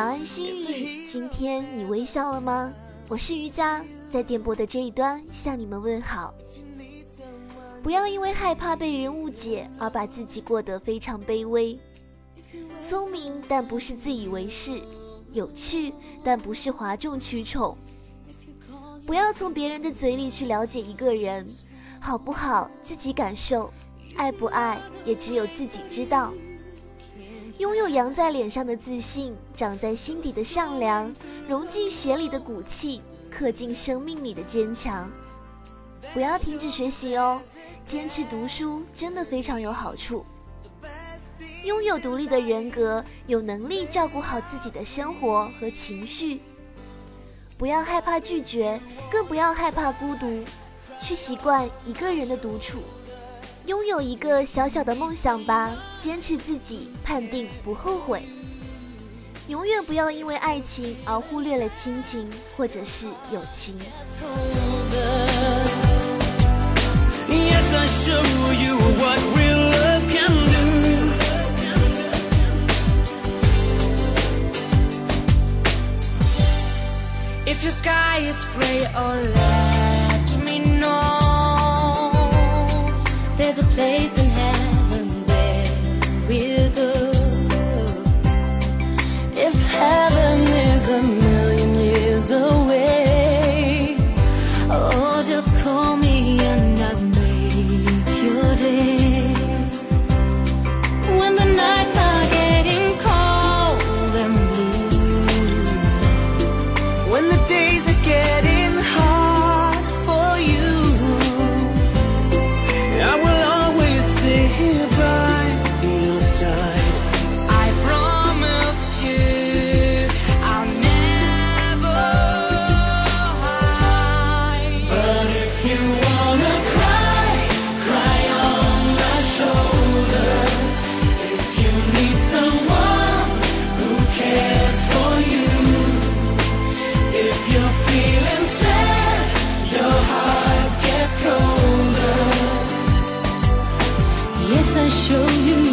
早安，心语。今天你微笑了吗？我是瑜伽，在电波的这一端向你们问好。不要因为害怕被人误解而把自己过得非常卑微。聪明但不是自以为是，有趣但不是哗众取宠。不要从别人的嘴里去了解一个人，好不好自己感受，爱不爱也只有自己知道。拥有扬在脸上的自信，长在心底的善良，融进血里的骨气，刻进生命里的坚强。不要停止学习哦，坚持读书真的非常有好处。拥有独立的人格，有能力照顾好自己的生活和情绪。不要害怕拒绝，更不要害怕孤独，去习惯一个人的独处。拥有一个小小的梦想吧，坚持自己，判定不后悔。永远不要因为爱情而忽略了亲情或者是友情。If your sky is gray or there's a place Show.